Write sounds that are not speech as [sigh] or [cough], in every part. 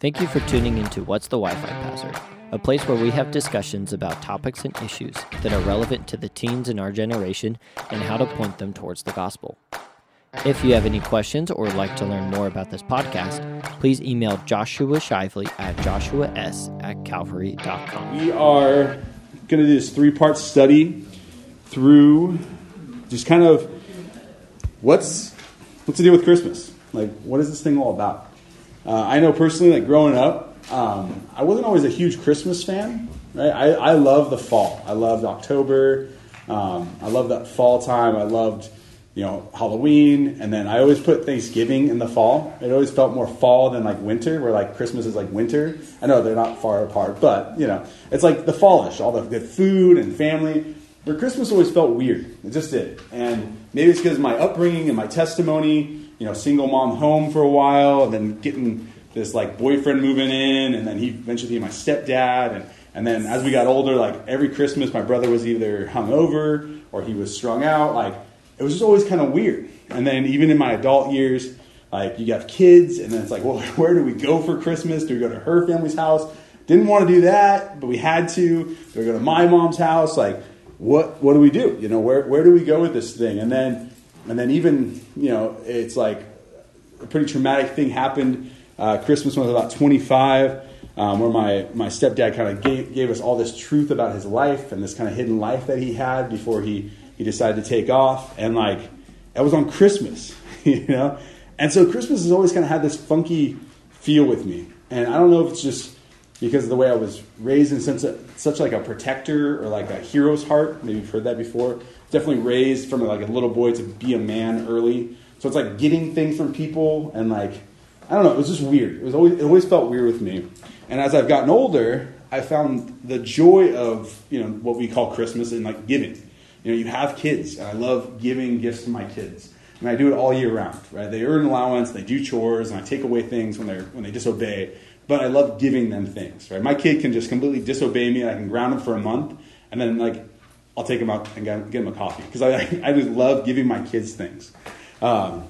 Thank you for tuning into What's the Wi Fi Password, a place where we have discussions about topics and issues that are relevant to the teens in our generation and how to point them towards the gospel. If you have any questions or would like to learn more about this podcast, please email Joshua Shively at joshuas at calvary.com. We are going to do this three part study through just kind of what's what's the deal with Christmas? Like, what is this thing all about? Uh, I know personally, like growing up, um, I wasn't always a huge Christmas fan. Right? I, I love the fall. I loved October. Um, I love that fall time. I loved you know Halloween, and then I always put Thanksgiving in the fall. It always felt more fall than like winter, where like Christmas is like winter. I know they're not far apart, but you know it's like the fallish, all the good food and family. But Christmas always felt weird. It just did, and maybe it's because my upbringing and my testimony. You know, single mom home for a while, and then getting this like boyfriend moving in, and then he eventually became my stepdad, and and then as we got older, like every Christmas, my brother was either hungover or he was strung out, like it was just always kind of weird. And then even in my adult years, like you got kids, and then it's like, [laughs] well, where do we go for Christmas? Do we go to her family's house? Didn't want to do that, but we had to. Do we go to my mom's house? Like, what what do we do? You know, where where do we go with this thing? And then and then even you know, it's like a pretty traumatic thing happened. Uh, Christmas when I was about 25, um, where my, my stepdad kind of gave, gave us all this truth about his life and this kind of hidden life that he had before he he decided to take off, and like that was on Christmas, [laughs] you know. And so Christmas has always kind of had this funky feel with me, and I don't know if it's just because of the way I was raised in such, a, such like a protector or like a hero's heart. Maybe you've heard that before. Definitely raised from like a little boy to be a man early. So it's like getting things from people and like I don't know. It was just weird. It was always it always felt weird with me. And as I've gotten older, I found the joy of you know what we call Christmas and like giving. You know, you have kids, and I love giving gifts to my kids. And I do it all year round, right? They earn allowance, they do chores, and I take away things when, they're, when they disobey. But I love giving them things, right? My kid can just completely disobey me, and I can ground him for a month, and then, like, I'll take him out and get, get him a coffee. Because I, [laughs] I just love giving my kids things. Um,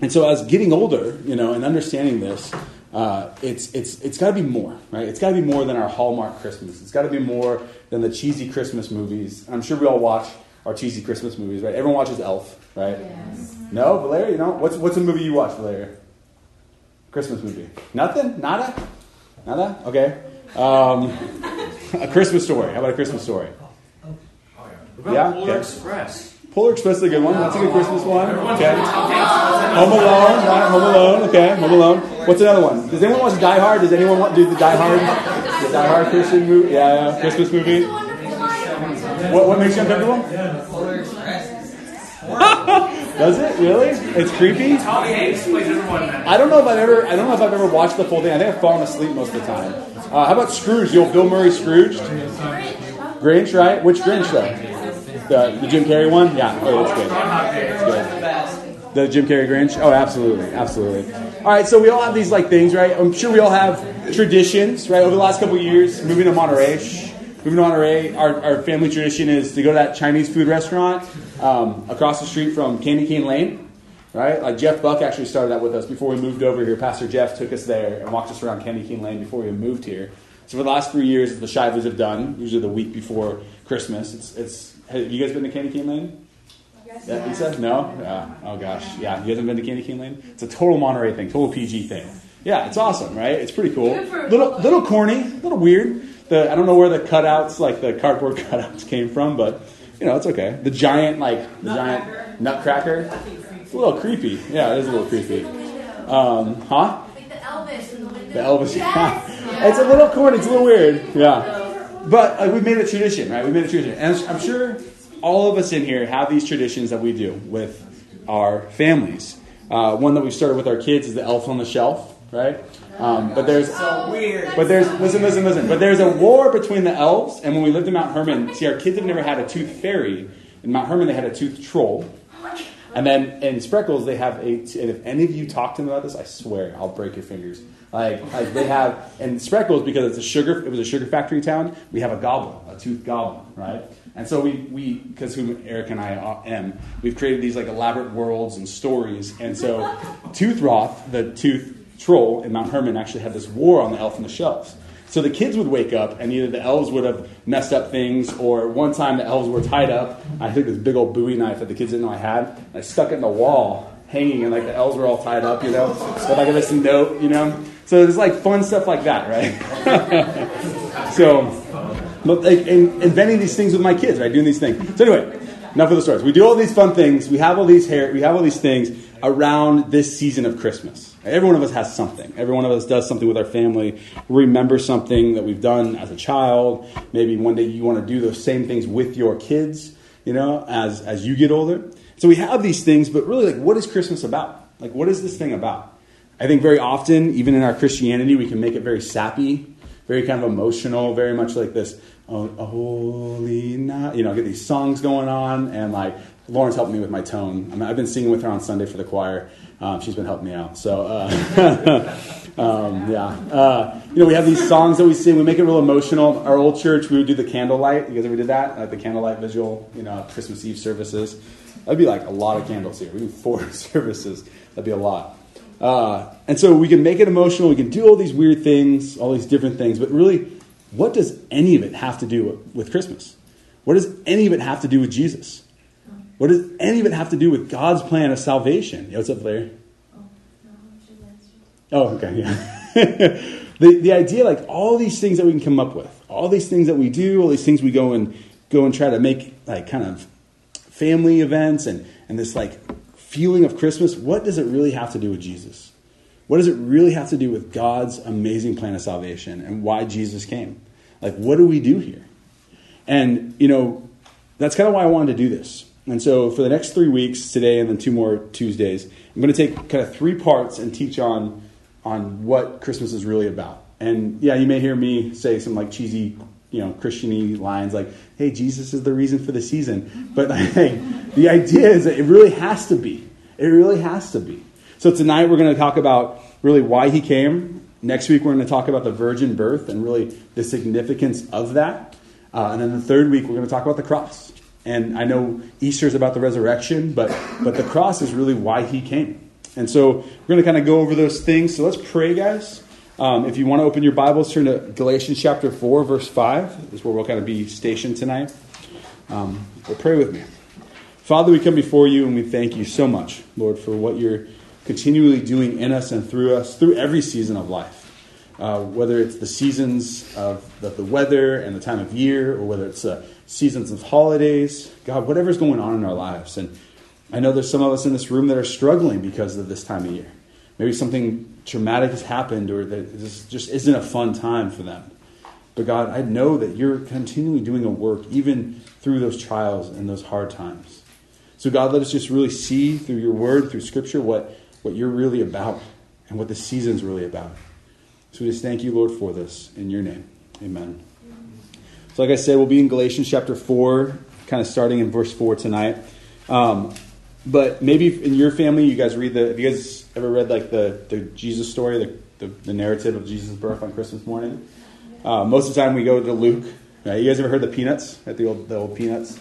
and so as getting older, you know, and understanding this, uh, it's it's it's got to be more, right? It's got to be more than our Hallmark Christmas. It's got to be more than the cheesy Christmas movies. I'm sure we all watch our cheesy Christmas movies, right? Everyone watches Elf, right? Yes. No, Valeria, you know what's what's a movie you watch, Valeria? Christmas movie? Nothing? Nada? Nada? Okay. Um, [laughs] a Christmas story. How about a Christmas story? Yeah. Polar okay. Express. Polar Express is a good one. That's a good Christmas one. Okay. Home Alone, right? Home Alone. Okay. Home Alone. What's another one? Does anyone watch Die Hard? Does anyone want to do the Die Hard? The Die Hard Christian movie? Yeah, yeah. Christmas movie. What, what makes you uncomfortable? Yeah. Polar Express. [laughs] Does it really? It's creepy. I don't know if I've ever. I don't know if I've ever watched the full thing. I think I've fallen asleep most of the time. Uh, how about Scrooge? The old Bill Murray Scrooge. Grinch, right? Which Grinch though? The, the Jim Carrey one? Yeah. Oh, that's good. Good. The Jim Carrey Grinch? Oh, absolutely. Absolutely. All right, so we all have these like things, right? I'm sure we all have traditions, right? Over the last couple years, moving to Monterey, moving to Monterey, our, our family tradition is to go to that Chinese food restaurant um, across the street from Candy Cane Lane, right? Like Jeff Buck actually started that with us before we moved over here. Pastor Jeff took us there and walked us around Candy Cane Lane before we moved here. So for the last three years, the Shivelys have done, usually the week before Christmas, it's, it's have you guys been to Candy Cane Lane? Yes. Yeah, Lisa? No? Yeah. Oh gosh. Yeah. You guys haven't been to Candy Cane Lane? It's a total Monterey thing, total PG thing. Yeah, it's awesome, right? It's pretty cool. Little little corny, a little weird. The I don't know where the cutouts, like the cardboard [laughs] cutouts, came from, but you know it's okay. The giant, like the giant nutcracker. It's a little creepy. Yeah, it is a little creepy. Um, huh? Like the Elvis in the window. The Elvis. [laughs] Yeah. It's a little corny. It's a little weird. Yeah. But uh, we made a tradition, right? We made a tradition. And I'm sure all of us in here have these traditions that we do with our families. Uh, one that we started with our kids is the Elf on the Shelf, right? Um, but there's So weird. but there's listen, listen, listen. But there's a war between the elves, and when we lived in Mount Hermon, see, our kids have never had a tooth fairy. In Mount Hermon, they had a tooth troll, and then in Spreckels, they have a. And if any of you talk to them about this, I swear I'll break your fingers. Like, like they have in Spreckels because it's a sugar. It was a sugar factory town. We have a goblin, a tooth goblin, right? And so we we because who Eric and I am, we've created these like elaborate worlds and stories. And so, [laughs] Toothroth, the tooth troll in Mount Hermon, actually had this war on the elf on the shelves. So the kids would wake up, and either the elves would have messed up things, or one time the elves were tied up. I took this big old Bowie knife that the kids didn't know I had, and I stuck it in the wall, hanging, and like the elves were all tied up, you know, with like this note, you know. So there's like fun stuff like that, right? [laughs] so, but like in, inventing these things with my kids, right? Doing these things. So anyway, enough of the stories. We do all these fun things. We have all these hair. We have all these things around this season of Christmas. Every one of us has something. Every one of us does something with our family. Remember something that we've done as a child. Maybe one day you want to do those same things with your kids, you know, as, as you get older. So we have these things, but really, like, what is Christmas about? Like, what is this thing about? I think very often, even in our Christianity, we can make it very sappy, very kind of emotional, very much like this, oh, holy night. You know, get these songs going on, and like, Lauren's helped me with my tone. I I've been singing with her on Sunday for the choir. Um, she's been helping me out. So, uh, [laughs] um, yeah. Uh, you know, we have these songs that we sing. We make it real emotional. Our old church, we would do the candlelight. You guys ever did that? Like the candlelight visual, you know, Christmas Eve services. That'd be like a lot of candles here. We do four [laughs] services. That'd be a lot. Uh, and so we can make it emotional. We can do all these weird things, all these different things. But really, what does any of it have to do with Christmas? What does any of it have to do with Jesus? What does any of it have to do with God's plan of salvation? Yeah, what's up, Larry? Oh, oh, okay, yeah. [laughs] the, the idea, like all these things that we can come up with, all these things that we do, all these things we go and go and try to make like kind of family events and, and this like feeling of Christmas, what does it really have to do with Jesus? What does it really have to do with God's amazing plan of salvation and why Jesus came? Like, what do we do here? And, you know, that's kind of why I wanted to do this. And so for the next three weeks, today and then two more Tuesdays, I'm going to take kind of three parts and teach on, on what Christmas is really about. And yeah, you may hear me say some like cheesy, you know, Christiany lines like, hey, Jesus is the reason for the season. But [laughs] hey, the idea is that it really has to be. It really has to be. So tonight we're going to talk about really why he came. Next week we're going to talk about the virgin birth and really the significance of that. Uh, and then the third week we're going to talk about the cross. And I know Easter is about the resurrection, but, but the cross is really why he came. And so we're going to kind of go over those things. So let's pray, guys. Um, if you want to open your Bibles, turn to Galatians chapter 4, verse 5. Is where we'll kind of be stationed tonight. Um, but pray with me. Father, we come before you and we thank you so much, Lord, for what you're continually doing in us and through us, through every season of life. Uh, whether it's the seasons of the, the, weather and the time of year, or whether it's uh, seasons of holidays, God, whatever's going on in our lives. And I know there's some of us in this room that are struggling because of this time of year. Maybe something traumatic has happened, or that this just isn't a fun time for them. But God, I know that you're continually doing a work even through those trials and those hard times. So, God, let us just really see through your word, through scripture, what, what you're really about and what the season's really about. So we just thank you, Lord, for this. In your name, amen. So, like I said, we'll be in Galatians chapter 4, kind of starting in verse 4 tonight. Um, but maybe in your family, you guys read the. Have you guys ever read like the, the Jesus story, the, the, the narrative of Jesus' birth on Christmas morning? Uh, most of the time, we go to Luke. Right? You guys ever heard the Peanuts? At the old the old Peanuts,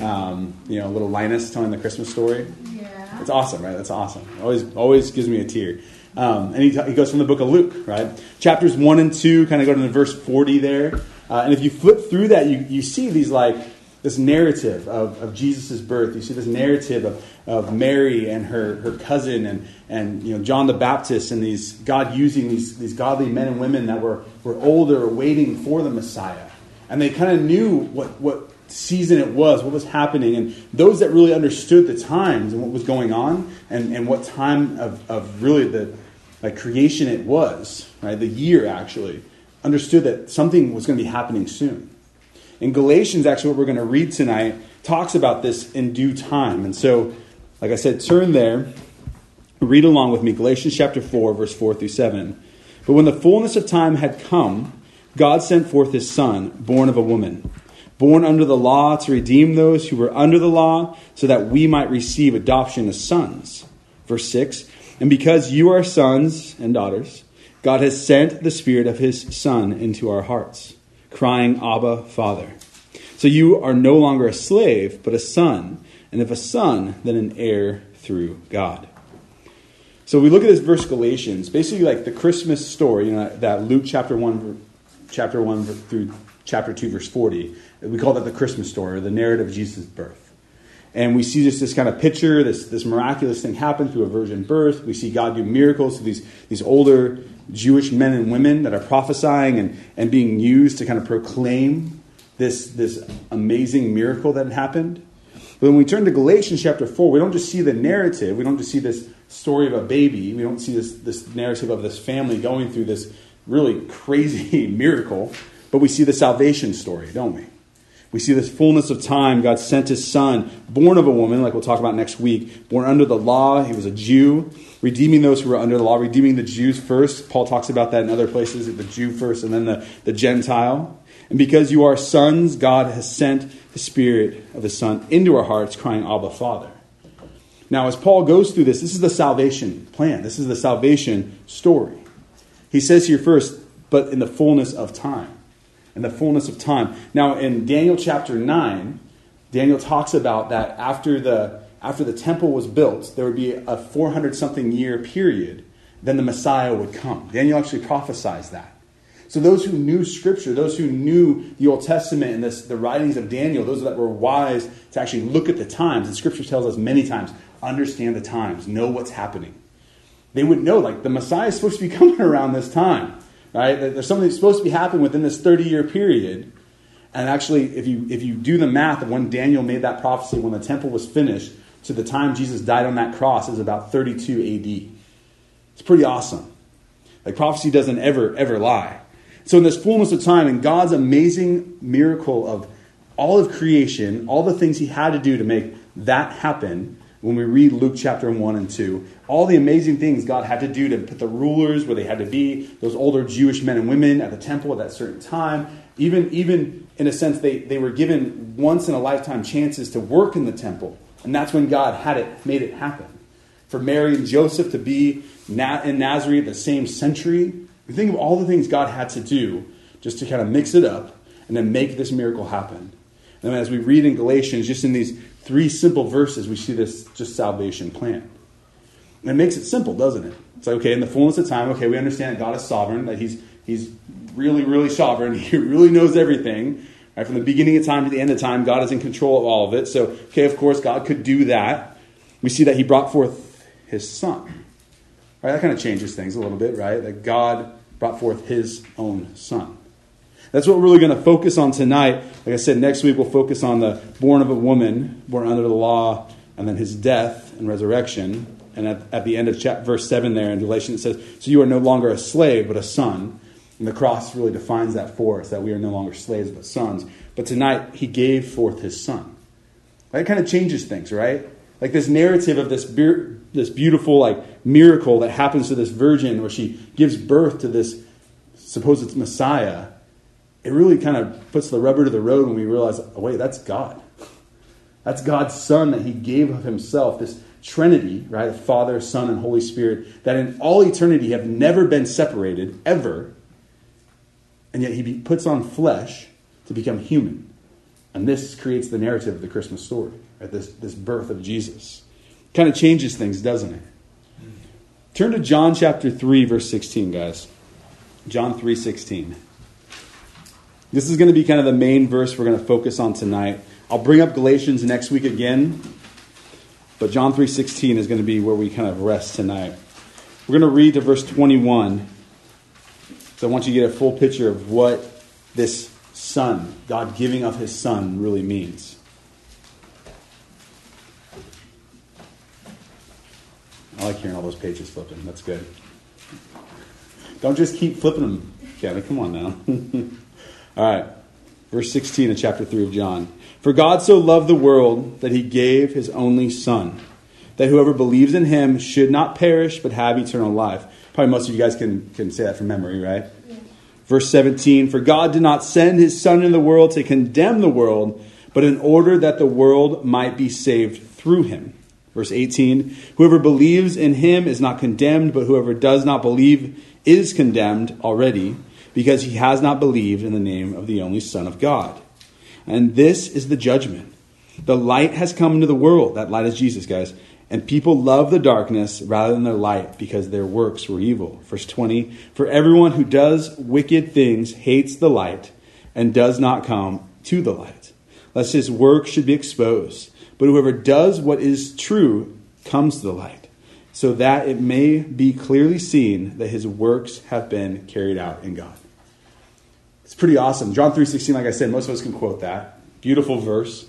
um, you know, little Linus telling the Christmas story. Yeah. It's awesome, right? That's awesome. Always always gives me a tear. Um, and he, he goes from the book of Luke, right? Chapters 1 and 2 kind of go to the verse 40 there. Uh, and if you flip through that, you, you see these like this narrative of, of Jesus' birth. You see this narrative of, of Mary and her, her cousin and, and you know, John the Baptist and these God using these, these godly men and women that were, were older, waiting for the Messiah. And they kind of knew what, what season it was, what was happening. And those that really understood the times and what was going on and, and what time of, of really the like creation it was, right? The year actually, understood that something was going to be happening soon. In Galatians, actually, what we're going to read tonight talks about this in due time. And so, like I said, turn there. Read along with me Galatians chapter 4, verse 4 through 7. But when the fullness of time had come, God sent forth his Son, born of a woman, born under the law, to redeem those who were under the law, so that we might receive adoption as sons. Verse 6 And because you are sons and daughters, God has sent the Spirit of his Son into our hearts, crying, Abba, Father. So you are no longer a slave, but a son, and if a son, then an heir through God. So we look at this verse Galatians, basically like the Christmas story, you know, that Luke chapter 1 chapter 1 through chapter 2 verse 40. We call that the Christmas story, or the narrative of Jesus' birth. And we see just this kind of picture, this, this miraculous thing happen through a virgin birth. We see God do miracles to these, these older Jewish men and women that are prophesying and, and being used to kind of proclaim this, this amazing miracle that had happened. But when we turn to Galatians chapter 4, we don't just see the narrative, we don't just see this story of a baby, we don't see this, this narrative of this family going through this really crazy [laughs] miracle, but we see the salvation story, don't we? We see this fullness of time. God sent his son, born of a woman, like we'll talk about next week, born under the law. He was a Jew, redeeming those who were under the law, redeeming the Jews first. Paul talks about that in other places the Jew first and then the, the Gentile. And because you are sons, God has sent the Spirit of the Son into our hearts, crying, Abba, Father. Now, as Paul goes through this, this is the salvation plan. This is the salvation story. He says here first, but in the fullness of time. In the fullness of time. Now, in Daniel chapter 9, Daniel talks about that after the, after the temple was built, there would be a 400 something year period, then the Messiah would come. Daniel actually prophesies that. So those who knew Scripture, those who knew the Old Testament and this, the writings of Daniel, those that were wise to actually look at the times, and Scripture tells us many times, understand the times, know what's happening. They would know, like, the Messiah is supposed to be [laughs] coming around this time, right? There's something that's supposed to be happening within this 30 year period. And actually, if you, if you do the math of when Daniel made that prophecy, when the temple was finished, to the time Jesus died on that cross is about 32 AD. It's pretty awesome. Like, prophecy doesn't ever, ever lie. So, in this fullness of time, in God's amazing miracle of all of creation, all the things He had to do to make that happen, when we read Luke chapter 1 and 2, all the amazing things God had to do to put the rulers where they had to be, those older Jewish men and women at the temple at that certain time, even, even in a sense, they, they were given once in a lifetime chances to work in the temple. And that's when God had it, made it happen. For Mary and Joseph to be in Nazareth the same century, we think of all the things God had to do just to kind of mix it up and then make this miracle happen. And as we read in Galatians, just in these three simple verses, we see this just salvation plan. And it makes it simple, doesn't it? It's like, okay, in the fullness of time, okay, we understand that God is sovereign, that He's He's really, really sovereign. [laughs] He really knows everything. Right? From the beginning of time to the end of time, God is in control of all of it. So, okay, of course, God could do that. We see that He brought forth His Son. Right? That kind of changes things a little bit, right? That God brought forth his own son. That's what we're really going to focus on tonight. Like I said, next week we'll focus on the born of a woman, born under the law, and then his death and resurrection. And at, at the end of chapter, verse 7 there in Galatians, it says, So you are no longer a slave, but a son. And the cross really defines that for us, that we are no longer slaves, but sons. But tonight, he gave forth his son. That kind of changes things, right? Like this narrative of this, this beautiful like miracle that happens to this virgin where she gives birth to this supposed Messiah, it really kind of puts the rubber to the road when we realize, oh, wait, that's God. [laughs] That's God's Son that He gave of Himself, this Trinity, right? Father, Son, and Holy Spirit, that in all eternity have never been separated, ever. And yet He puts on flesh to become human. And this creates the narrative of the Christmas story at this, this birth of Jesus. Kind of changes things, doesn't it? Turn to John chapter 3, verse 16, guys. John 3 16. This is going to be kind of the main verse we're going to focus on tonight. I'll bring up Galatians next week again, but John 3:16 is going to be where we kind of rest tonight. We're going to read to verse 21. So I want you to get a full picture of what this son, God giving of his son really means. I like hearing all those pages flipping. That's good. Don't just keep flipping them, Kevin. Come on now. [laughs] all right. Verse 16 of chapter 3 of John. For God so loved the world that he gave his only Son, that whoever believes in him should not perish but have eternal life. Probably most of you guys can, can say that from memory, right? Verse 17 For God did not send his Son into the world to condemn the world, but in order that the world might be saved through him. Verse 18 Whoever believes in him is not condemned, but whoever does not believe is condemned already, because he has not believed in the name of the only Son of God. And this is the judgment. The light has come into the world. That light is Jesus, guys. And people love the darkness rather than the light because their works were evil. Verse 20 For everyone who does wicked things hates the light and does not come to the light, lest his work should be exposed. But whoever does what is true comes to the light, so that it may be clearly seen that his works have been carried out in God. It's pretty awesome. John 3.16, like I said, most of us can quote that. Beautiful verse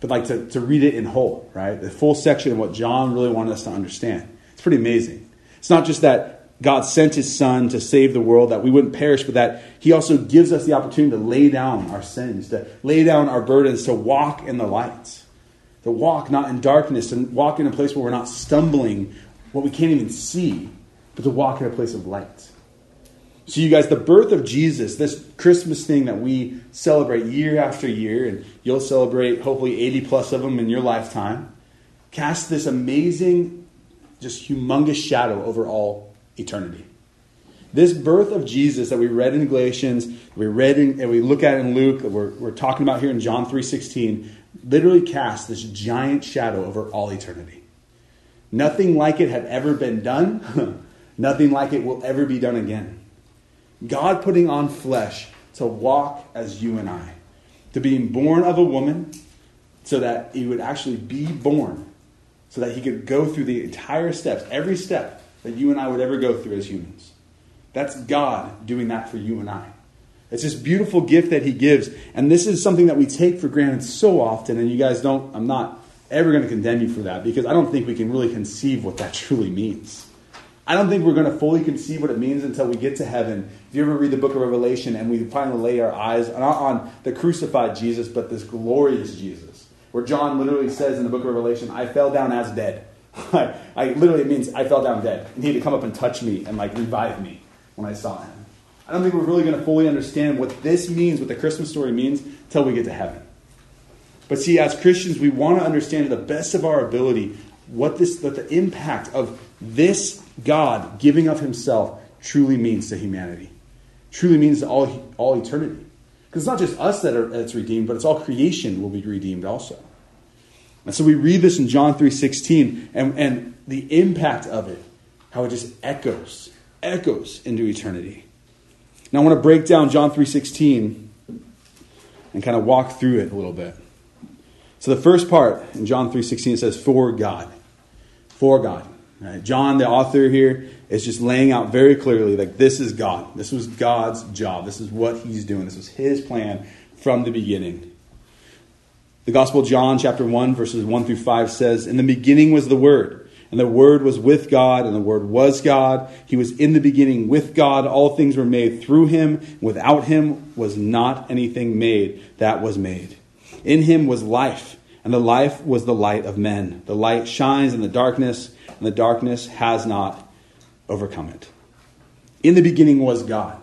but like to, to read it in whole, right? The full section of what John really wanted us to understand. It's pretty amazing. It's not just that God sent his son to save the world, that we wouldn't perish, but that he also gives us the opportunity to lay down our sins, to lay down our burdens, to walk in the light, to walk not in darkness, and walk in a place where we're not stumbling what we can't even see, but to walk in a place of light. So, you guys, the birth of Jesus, this Christmas thing that we celebrate year after year, and you'll celebrate hopefully 80 plus of them in your lifetime, casts this amazing, just humongous shadow over all eternity. This birth of Jesus that we read in Galatians, we read in, and we look at in Luke, we're, we're talking about here in John 3.16, literally casts this giant shadow over all eternity. Nothing like it had ever been done. [laughs] Nothing like it will ever be done again. God putting on flesh to walk as you and I, to being born of a woman so that he would actually be born, so that he could go through the entire steps, every step that you and I would ever go through as humans. That's God doing that for you and I. It's this beautiful gift that he gives. And this is something that we take for granted so often. And you guys don't, I'm not ever going to condemn you for that because I don't think we can really conceive what that [laughs] truly means. I don't think we're going to fully conceive what it means until we get to heaven. If you ever read the book of Revelation and we finally lay our eyes not on the crucified Jesus, but this glorious Jesus, where John literally says in the book of Revelation, I fell down as dead. [laughs] I, I literally it means I fell down dead. And he had to come up and touch me and like revive me when I saw him. I don't think we're really going to fully understand what this means, what the Christmas story means, until we get to heaven. But see, as Christians, we want to understand to the best of our ability what this, what the impact of this God giving of himself truly means to humanity, truly means to all, all eternity. Because it's not just us that are that's redeemed, but it's all creation will be redeemed also. And so we read this in John 3.16, and, and the impact of it, how it just echoes, echoes into eternity. Now I want to break down John 3.16 and kind of walk through it a little bit. So the first part in John 3.16 says, for God. For God. Right? John, the author here, is just laying out very clearly like this is God. This was God's job. This is what He's doing. This was His plan from the beginning. The Gospel of John, chapter 1, verses 1 through 5 says, In the beginning was the Word, and the Word was with God, and the Word was God. He was in the beginning with God. All things were made through Him. Without Him was not anything made that was made. In Him was life, and the life was the light of men. The light shines in the darkness and the darkness has not overcome it. In the beginning was God.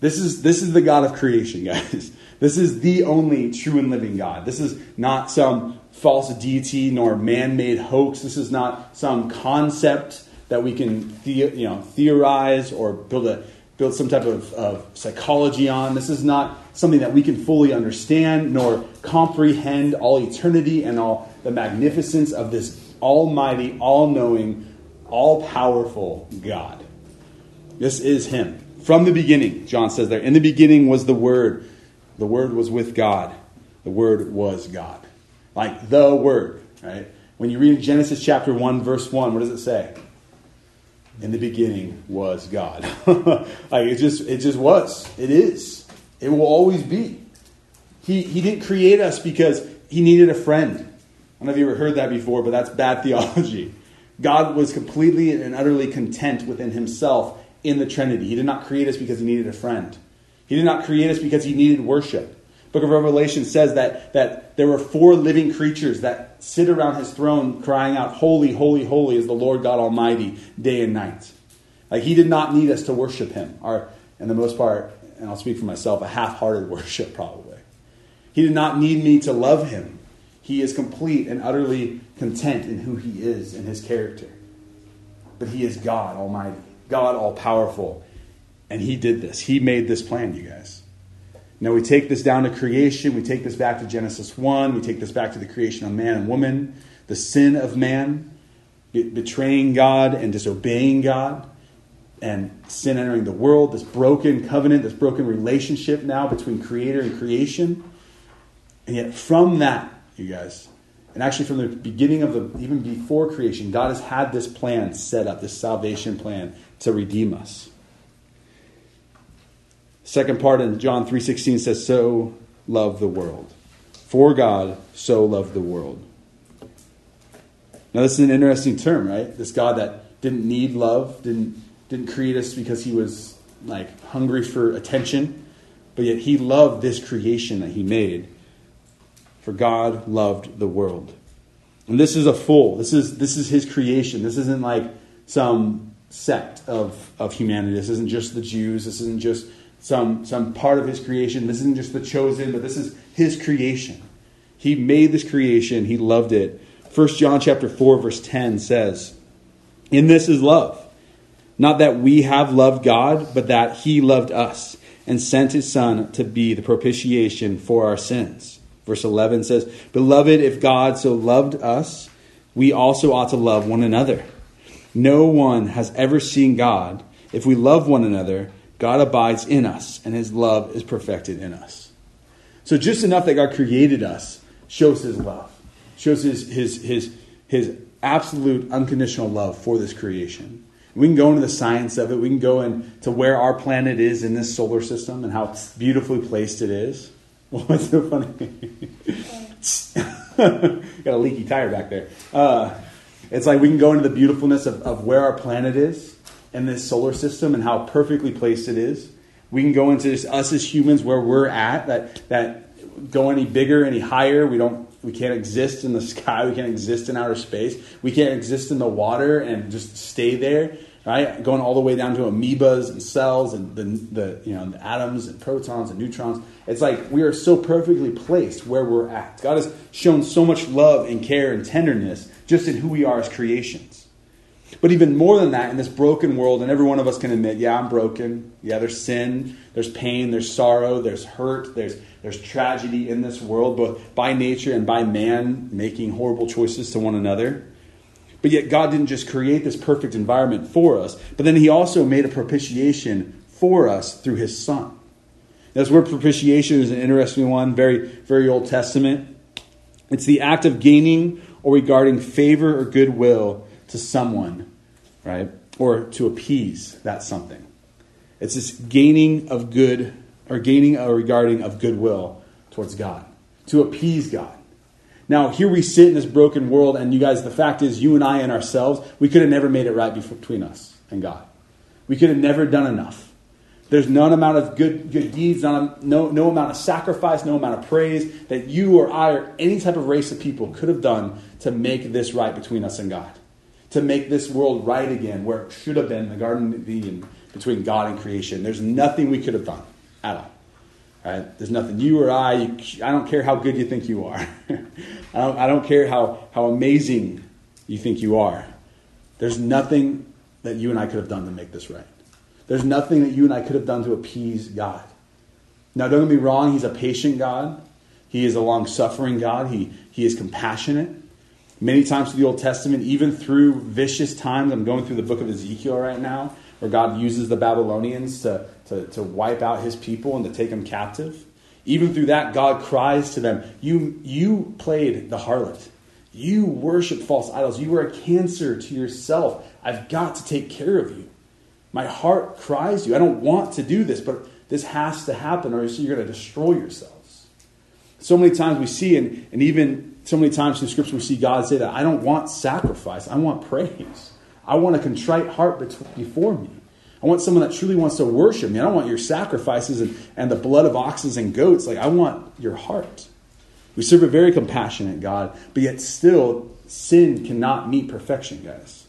This is, this is the God of creation, [laughs] guys. This is the only true and living God. This is not some false deity nor man made hoax. This is not some concept that we can the, you know, theorize or build, a, build some type of, of psychology on. This is not something that we can fully understand nor comprehend all eternity and all the magnificence of this almighty, all knowing, all powerful God. This is Him. From the beginning, John says there, in the beginning was the Word. The Word was with God. The Word was God. Like the Word, right? When you read Genesis chapter 1, verse 1, what does it say? In the beginning was God. [laughs] like it just it just was. It is. It will always be. He, he didn't create us because he needed a friend don't know if you ever heard that before, but that's bad theology. God was completely and utterly content within himself in the Trinity. He did not create us because he needed a friend. He did not create us because he needed worship. Book of Revelation says that, that there were four living creatures that sit around his throne crying out, Holy, holy, holy is the Lord God Almighty, day and night. Like he did not need us to worship him. Or, in the most part, and I'll speak for myself, a half hearted [laughs] worship probably. He did not need me to love him. He is complete and utterly content in who he is and his character. But he is God Almighty, God all powerful. And he did this. He made this plan, you guys. Now we take this down to creation. We take this back to Genesis 1. We take this back to the creation of man and woman, the sin of man, betraying God and disobeying God, and sin entering the world, this broken covenant, this broken relationship now between creator and creation. And yet, from that, you guys, and actually from the beginning of the, even before creation, God has had this plan set up, this salvation plan to redeem us. Second part in John 3:16 says so love the world. For God so loved the world. Now this is an interesting term, right? This God that didn't need love, didn't didn't create us because he was like hungry for attention, but yet he loved this creation that he made. For God loved the world. And this is a full. This is this is his creation. This isn't like some sect of, of humanity. This isn't just the Jews. This isn't just some, some part of his creation. This isn't just the chosen, but this is his creation. He made this creation, he loved it. 1 John chapter 4, verse 10 says, In this is love. Not that we have loved God, but that he loved us and sent his Son to be the propitiation for our sins. Verse 11 says, Beloved, if God so loved us, we also ought to love one another. No one has ever seen God. If we love one another, God abides in us, and his love is perfected in us. So just enough that God created us shows his love, shows his, his, his, his absolute unconditional love for this creation. We can go into the science of it. We can go into where our planet is in this solar system and how beautifully placed it is. What's so funny? [laughs] Got a leaky tire back there. Uh, it's like we can go into the beautifulness of, of where our planet is and this solar system and how perfectly placed it is. We can go into just us as humans where we're at, that, that go any bigger, any higher. We don't we can't exist in the [laughs] sky, we can't exist in outer space, we can't exist in the water and just stay there. Right? Going all the way down to amoebas and cells and the, the you know the atoms and protons and neutrons. It's like we are so perfectly placed where we're at. God has shown so much love and care and tenderness just in who we are as creations. But even more than that, in this broken world, and every one of us can admit, yeah, I'm broken. Yeah, there's sin, there's pain, there's sorrow, there's hurt, there's, there's tragedy in this world, both by nature and by man making horrible choices to one another. But yet, God didn't just create this perfect environment for us, but then He also made a propitiation for us through His Son. This word propitiation is an interesting one, very, very Old Testament. It's the act of gaining or regarding favor or goodwill to someone, right? Or to appease that something. It's this gaining of good, or gaining or regarding of goodwill towards God, to appease God. Now, here we sit in this broken world, and you guys, the fact is, you and I and ourselves, we could have never made it right between us and God. We could have never done enough. There's no amount of good, good deeds, no, no amount of sacrifice, no amount of praise that you or I or any type of race of people could have done to make this right between us and God to make this world right again where it should have been the Garden of Eden between God and creation. There's nothing we could have done at all. Right? There's nothing you or I, you, I don't care how good you think you are. [laughs] I, don't, I don't care how, how amazing you think you are. There's nothing that you and I could have done to make this right. There's nothing that you and I could have done to appease God. Now, don't get me wrong, He's a patient God. He is a long suffering God. He, he is compassionate. Many times through the Old Testament, even through vicious times, I'm going through the book of Ezekiel right now, God uses the Babylonians to, to, to wipe out his people and to take them captive. Even through that, God cries to them, You, you played the harlot. You worship false idols. You are a cancer to yourself. I've got to take care of you. My heart cries to you. I don't want to do this, but this has to happen, or you're going to destroy yourselves. So many times we see, and, and even so many times in Scripture we see God say that I don't want sacrifice, I want praise. I want a contrite heart before me. I want someone that truly wants to worship me. I don't want your sacrifices and, and the blood of oxes and goats. Like, I want your heart. We serve a very compassionate God, but yet still, sin cannot meet perfection, guys.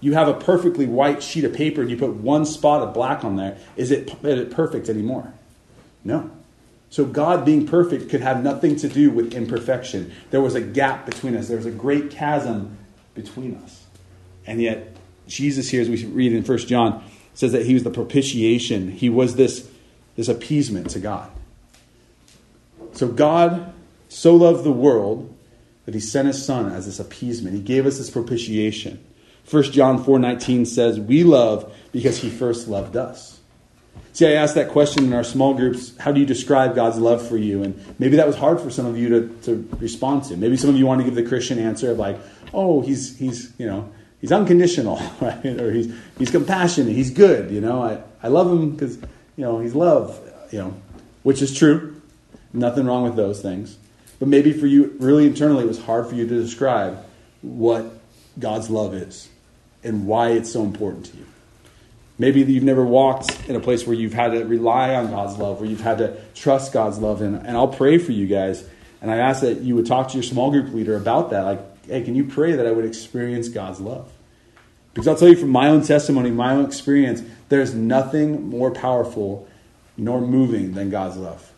You have a perfectly white sheet of paper and you put one spot of black on there. Is it, is it perfect anymore? No. So God being perfect could have nothing to do with imperfection. There was a gap between us. There was a great chasm between us. And yet Jesus here, as we read in 1 John, says that he was the propitiation. He was this, this appeasement to God. So God so loved the world that he sent his son as this appeasement. He gave us this propitiation. 1 John 4:19 says, "We love because he first loved us." See, I asked that question in our small groups, how do you describe God's love for you? And maybe that was hard for some of you to, to respond to. Maybe some of you want to give the Christian answer of like, oh, he's he's, you know, he's unconditional, [laughs] right? Or he's he's compassionate, he's good, you know. I, I love him because, you know, he's love, you know, which is true. Nothing wrong with those things. But maybe for you, really internally, it was hard for you to describe what God's love is and why it's so important to you. Maybe you've never walked in a place where you've had to rely on God's love, where you've had to trust God's love. And, and I'll pray for you guys. And I ask that you would talk to your small group leader about that. Like, hey, can you pray that I would experience God's love? Because I'll tell you from my own testimony, my own experience, there's nothing more powerful nor moving than God's love.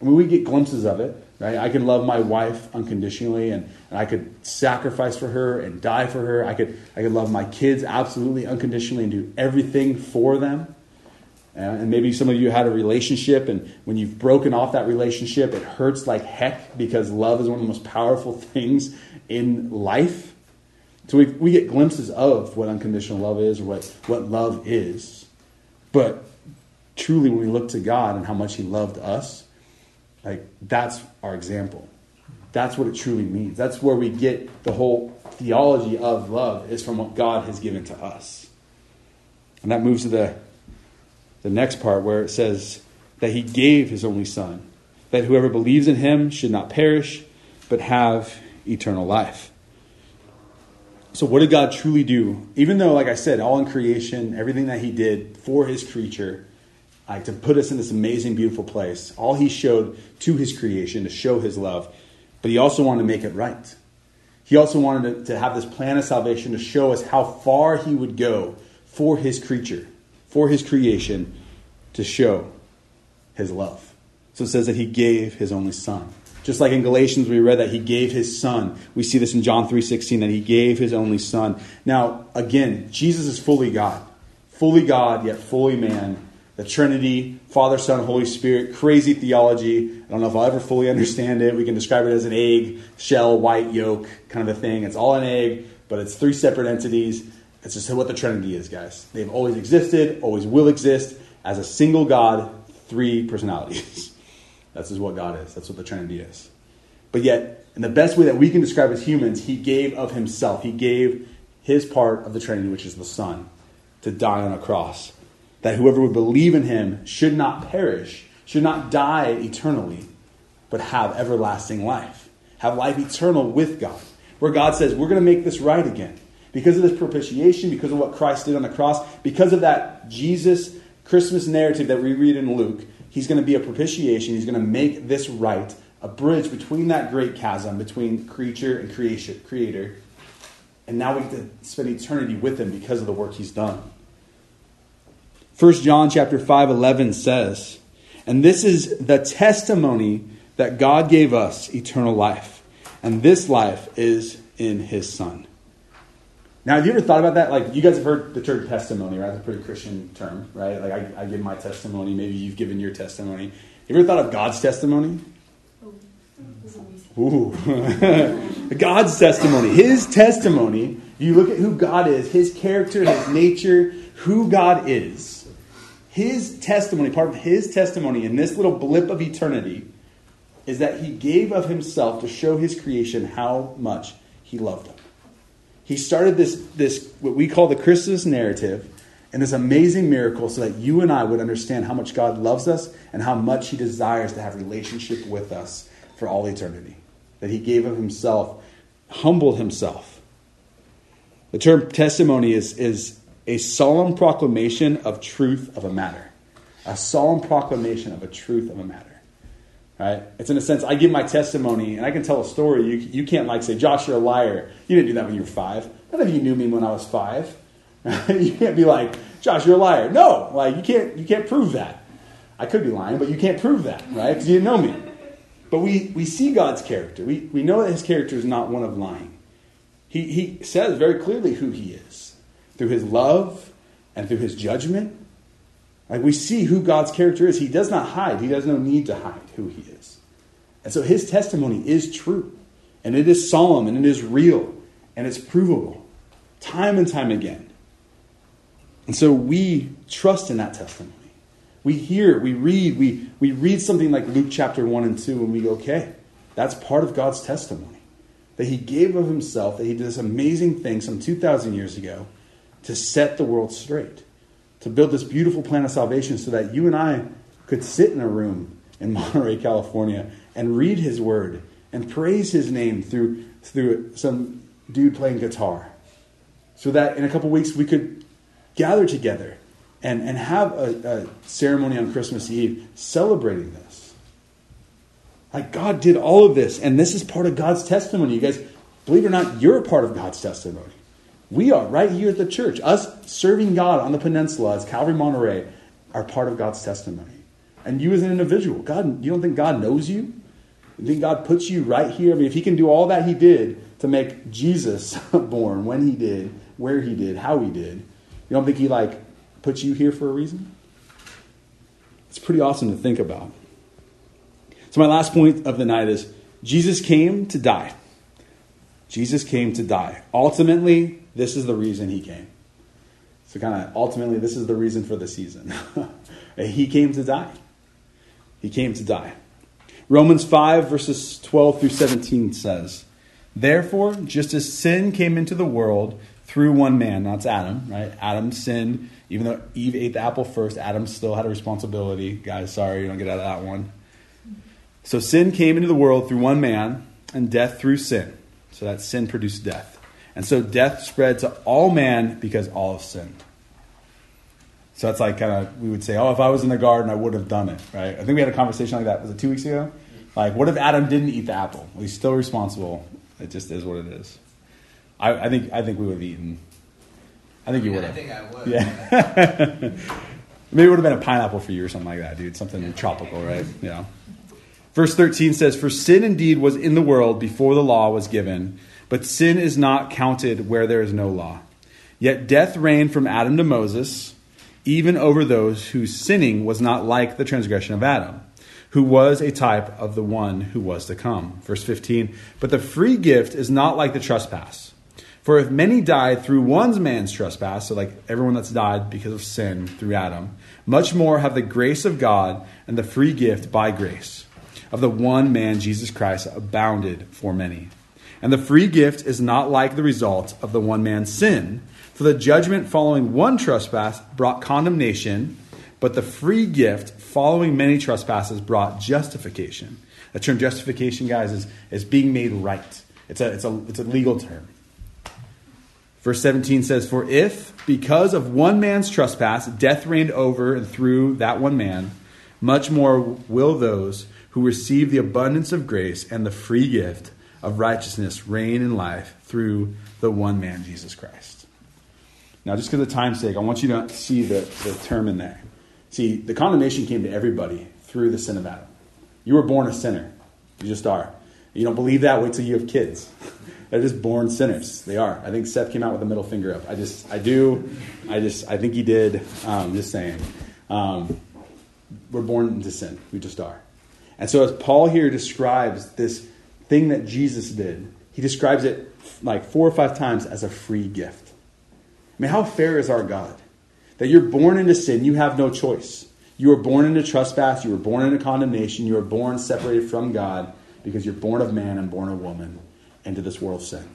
I mean, we get glimpses of it, right? I can love my wife unconditionally and, and I could sacrifice for her and die for her. I could, I could love my kids absolutely unconditionally and do everything for them. Uh, and maybe some of you had a relationship, and when you've broken off that relationship, it hurts like heck because love is one of the most powerful [laughs] things in life. So we, we get glimpses of what unconditional love is or what, what love is. But truly, when we look to God and how much He loved us, like, that's our example. That's what it truly means. That's where we get the whole theology of love is from what God has given to us. And that moves to the, the next part where it says that he gave his only son, that whoever believes in him should not perish, but have eternal life. So, what did God truly do? Even though, like I said, all in creation, everything that he did for his creature, like to put us in this amazing, beautiful place. All he showed to his creation to show his love, but he also wanted to make it right. He also wanted to, to have this plan of salvation to show us how far he would go for his creature, for his creation, to show his love. So it says that he gave his only son. Just like in Galatians we read that he gave his son. We see this in John 3:16 that he gave his only son. Now, again, Jesus is fully God. Fully God yet fully man the Trinity, Father, Son, Holy Spirit, crazy theology. I don't know if I'll ever fully understand it. We can describe it as an egg, shell, white yolk kind of a thing. It's all an egg, but it's three separate entities. It's just what the Trinity is, guys. They've always existed, always will exist as a single God, three personalities. [laughs] That's just what God is. That's what the Trinity is. But yet, in the best way that we can describe as humans, He gave of Himself. He gave His part of the Trinity, which is the Son, to die on a cross that whoever would believe in him should not perish, should not die eternally, but have everlasting life. Have life eternal with God. Where God says, we're going to make this right again. Because of this propitiation, because of what Christ did on the cross, because of that Jesus Christmas narrative that we read in Luke, he's going to be a propitiation. He's going to make this right, a bridge between that great chasm between creature and creation, creator. And now we get to spend eternity with him because of the work he's done. 1 John chapter 5 11 says, And this is the testimony that God gave us eternal life. And this life is in his Son. Now, have you ever thought about that? Like, you guys have heard the term testimony, right? It's a pretty Christian term, right? Like, I, I give my testimony. Maybe you've given your testimony. Have you ever thought of God's testimony? Ooh. [laughs] God's testimony. His testimony. You look at who God is, his character, his nature, who God is his testimony, part of his testimony in this little blip of eternity, is that he gave of himself to show his creation how much he loved them. He started this, this what we call the Christmas narrative and this amazing miracle so that you and I would understand how much God loves us and how much he desires to have relationship with us for all eternity. That he gave of himself, humbled himself. The term testimony is, is a solemn proclamation of truth of a matter. A solemn proclamation of a truth of a matter. Right? It's in a sense, I give my testimony and I can tell a story. You, you can't like say, Josh, you're a liar. You didn't do that when you were five. None of you knew me when I was five. [laughs] you can't be like, Josh, you're a liar. No, like you can't you can't prove that. I could be lying, but you can't prove that, right? Because you didn't know me. But we, we see God's character. We, we know that his character is not one of lying. He, he says very clearly who he is through his love and through his judgment. Like we see who God's character is. He does not hide, he does no need to hide who he is. And so his testimony is true, and it is solemn, and it is real, and it's provable time and time again. And so we trust in that testimony. We hear, we read, we, we read something like Luke chapter 1 and 2, and we go, okay, that's part of God's testimony. That He gave of Himself, that He did this amazing thing some 2,000 years ago to set the world straight, to build this beautiful plan of salvation so that you and I could sit in a room in [laughs] Monterey, California, and read His Word and praise His name through, through some dude playing guitar. So that in a couple weeks we could gather together and, and have a, a ceremony on Christmas Eve celebrating this. Like God did all of this, and this is part of God's testimony. You guys, believe it or not, you're a part of God's testimony. We are right here at the church. Us serving God on the peninsula as Calvary Monterey are part of God's testimony. And you as an individual, God, you don't think God knows you? You think God puts you right here? I mean, if He can do all that He did to make Jesus [laughs] born when He did, where He did, how He did, you don't think He like put you here for a reason? It's pretty awesome to think about. So, my last point of the night is Jesus came to die. Jesus came to die. Ultimately, this is the reason he came. So, kind of ultimately, this is the reason for the season. [laughs] he came to die. He came to die. Romans 5, verses 12 through 17 says, Therefore, just as sin came into the world through one man, that's Adam, right? Adam sinned even though Eve ate the apple first, Adam still had a responsibility. Guys, sorry, you don't get out of that one. So sin came into the world through one man, and death through sin. So that sin produced death. And so death spread to all man because all have sinned. So that's like kind of, we would say, oh, if I was in the garden, I would have done it, right? I think we had a conversation like that. Was it two weeks ago? Like, what if Adam didn't eat the apple? Well, he's still responsible. It just is what it is. I, I think, I think we would have eaten I think you would have. I think I would. Yeah. [laughs] Maybe it would have been a pineapple for you or something like that, dude. Something tropical, right? Yeah. Verse 13 says, For sin indeed was in the world before the law was given, but sin is not counted where there is no law. Yet death reigned from Adam to Moses, even over those whose sinning was not like the transgression of Adam, who was a type of the one who was to come. Verse 15, But the free gift is not like the trespass. For if many died through one man's trespass, so like everyone that's died because of sin through Adam, much more have the grace of God and the free gift by grace of the one man, Jesus Christ, abounded for many. And the free gift is not like the result of the one man's sin, for the judgment following one trespass brought condemnation, but the free gift following many trespasses brought justification. The term justification, guys, is, is being made right. It's a, it's, a, it's a legal term. Verse 17 says, For if, because of one man's trespass, death reigned over and through that one man, much more will those who receive the abundance of grace and the free gift of righteousness reign in life through the one man, Jesus Christ. Now, just because of time's sake, I want you to see the, the term in there. See, the condemnation came to everybody through the sin of Adam. You were born a sinner. You just are. You don't believe that? Wait till you have kids. [laughs] They're just born sinners. They are. I think Seth came out with a middle finger up. I just, I do. I just, I think he did. Um, just saying. Um, we're born into sin. We just are. And so, as Paul here describes this thing that Jesus did, he describes it like four or five times as a free gift. I mean, how fair is our God? That you're born into sin, you have no choice. You were born into trespass, you were born into condemnation, you were born separated from God because you're born of man and born of woman into this world of sin.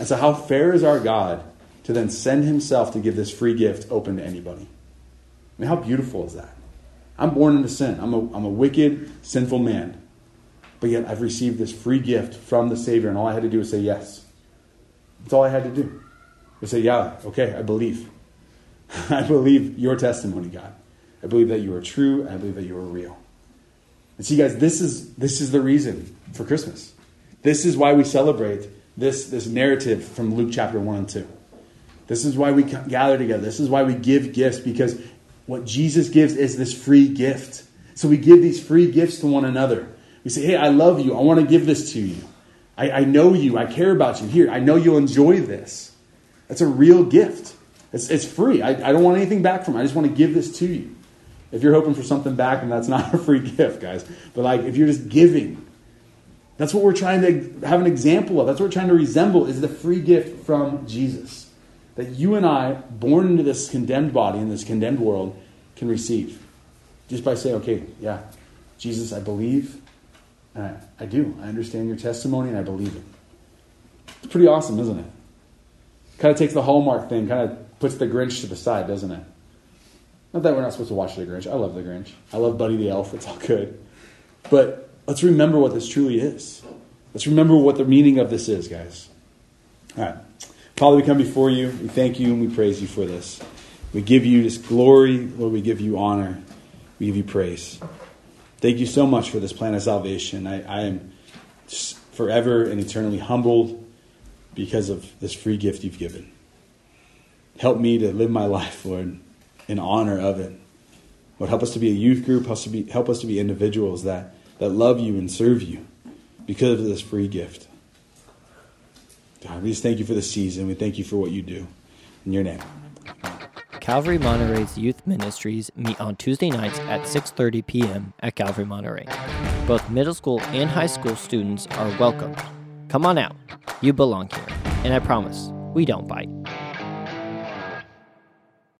And so, how fair is our God to then send himself to give this free gift open to anybody? I mean, how beautiful is that? I'm born into sin. I'm a, I'm a wicked, sinful man. But yet I've received this free gift from the Savior, and all I had to do was say yes. That's all I had to do. I say, yeah, okay, I believe. [laughs] I believe your testimony, God. I believe that you are true. I believe that you are real. And see, guys, this is this is the reason for Christmas. This is why we celebrate this this narrative from Luke chapter one and two. This is why we gather together. This is why we give gifts because what Jesus gives is this free gift. So we give these free gifts to one another. We say, "Hey, I love you. I want to give this to you. I, I know you. I care about you. Here, I know you'll enjoy this." That's a real gift. It's, it's free. I, I don't want anything back from it. I just want to give this to you. If you're hoping for something back, then that's [laughs] not a free gift, guys. But like if you're just giving, that's what we're trying to have an example of. That's what we're trying to resemble is the free gift from Jesus. That you and I, born into this condemned body, in this condemned world, can receive. Just by saying, okay, yeah, Jesus, I believe, and I, I do. I understand your testimony and I believe it. It's pretty awesome, isn't it? Kind of takes the Hallmark thing, kind of puts the Grinch to the side, doesn't it? Not that we're not supposed to watch The Grinch. I love The Grinch. I love Buddy the Elf. It's all good. But let's remember what this truly is. Let's remember what the meaning of this is, guys. All right. Father, we come before you. We thank you and we praise you for this. We give you this glory. Lord, we give you honor. We give you praise. Thank you so much for this plan of salvation. I, I am forever and eternally humbled because of this free gift you've given. Help me to live my life, Lord, in honor of it. Lord, help us to be a youth group, help us to be, help us to be individuals that, that love you and serve you because of this free gift. God, we just thank you for the season. We thank you for what you do. In your name. Calvary Monterey's youth ministries meet on Tuesday nights at 6:30 p.m. at Calvary Monterey. Both middle school and high school students are welcome. Come on out. You belong here. And I promise, we don't bite.